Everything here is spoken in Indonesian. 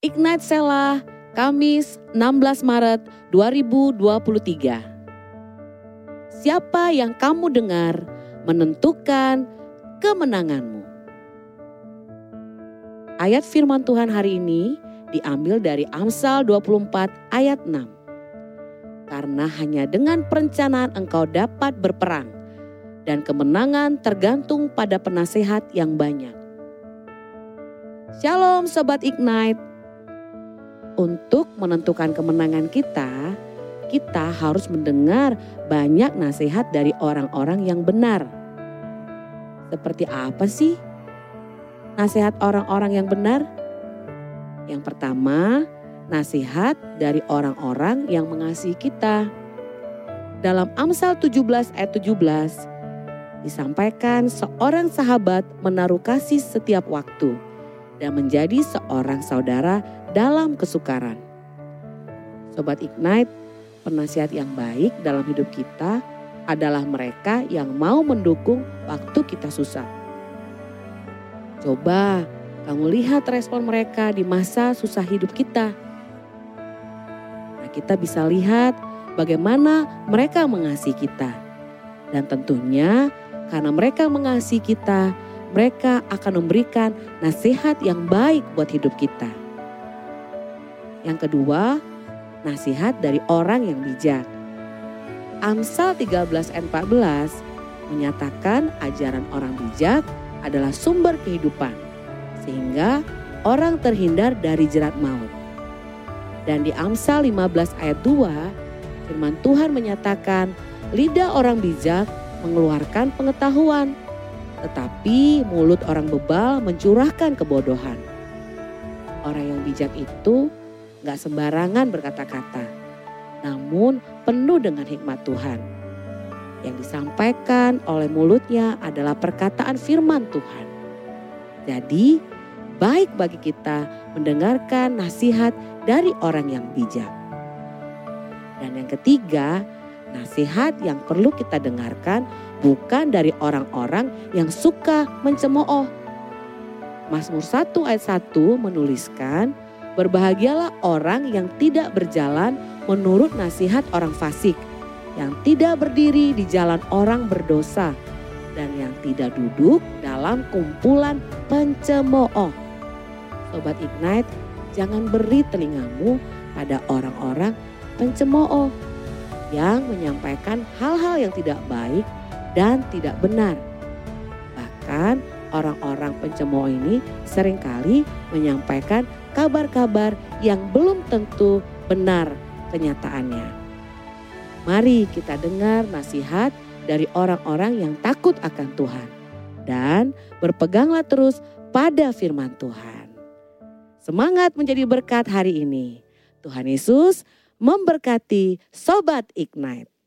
Ignite Sela, Kamis 16 Maret 2023. Siapa yang kamu dengar menentukan kemenanganmu. Ayat firman Tuhan hari ini diambil dari Amsal 24 ayat 6. Karena hanya dengan perencanaan engkau dapat berperang dan kemenangan tergantung pada penasehat yang banyak. Shalom Sobat Ignite, untuk menentukan kemenangan kita, kita harus mendengar banyak nasihat dari orang-orang yang benar. Seperti apa sih nasihat orang-orang yang benar? Yang pertama, nasihat dari orang-orang yang mengasihi kita. Dalam Amsal 17 ayat 17 disampaikan seorang sahabat menaruh kasih setiap waktu dan menjadi seorang saudara dalam kesukaran. Sobat Ignite, penasihat yang baik dalam hidup kita adalah mereka yang mau mendukung waktu kita susah. Coba kamu lihat respon mereka di masa susah hidup kita. Nah, kita bisa lihat bagaimana mereka mengasihi kita. Dan tentunya karena mereka mengasihi kita, mereka akan memberikan nasihat yang baik buat hidup kita. Yang kedua, nasihat dari orang yang bijak. Amsal 13 ayat 14 menyatakan ajaran orang bijak adalah sumber kehidupan. Sehingga orang terhindar dari jerat maut. Dan di Amsal 15 ayat 2 firman Tuhan menyatakan lidah orang bijak mengeluarkan pengetahuan. Tetapi mulut orang bebal mencurahkan kebodohan. Orang yang bijak itu Gak sembarangan berkata-kata, namun penuh dengan hikmat Tuhan. Yang disampaikan oleh mulutnya adalah perkataan firman Tuhan. Jadi, baik bagi kita mendengarkan nasihat dari orang yang bijak. Dan yang ketiga, nasihat yang perlu kita dengarkan bukan dari orang-orang yang suka mencemooh. Mazmur 1 ayat 1 menuliskan, Berbahagialah orang yang tidak berjalan menurut nasihat orang fasik, yang tidak berdiri di jalan orang berdosa, dan yang tidak duduk dalam kumpulan pencemooh. Sobat Ignite, jangan beri telingamu pada orang-orang pencemooh yang menyampaikan hal-hal yang tidak baik dan tidak benar. Bahkan orang-orang pencemooh ini sering kali menyampaikan kabar-kabar yang belum tentu benar kenyataannya. Mari kita dengar nasihat dari orang-orang yang takut akan Tuhan dan berpeganglah terus pada firman Tuhan. Semangat menjadi berkat hari ini. Tuhan Yesus memberkati Sobat Ignite.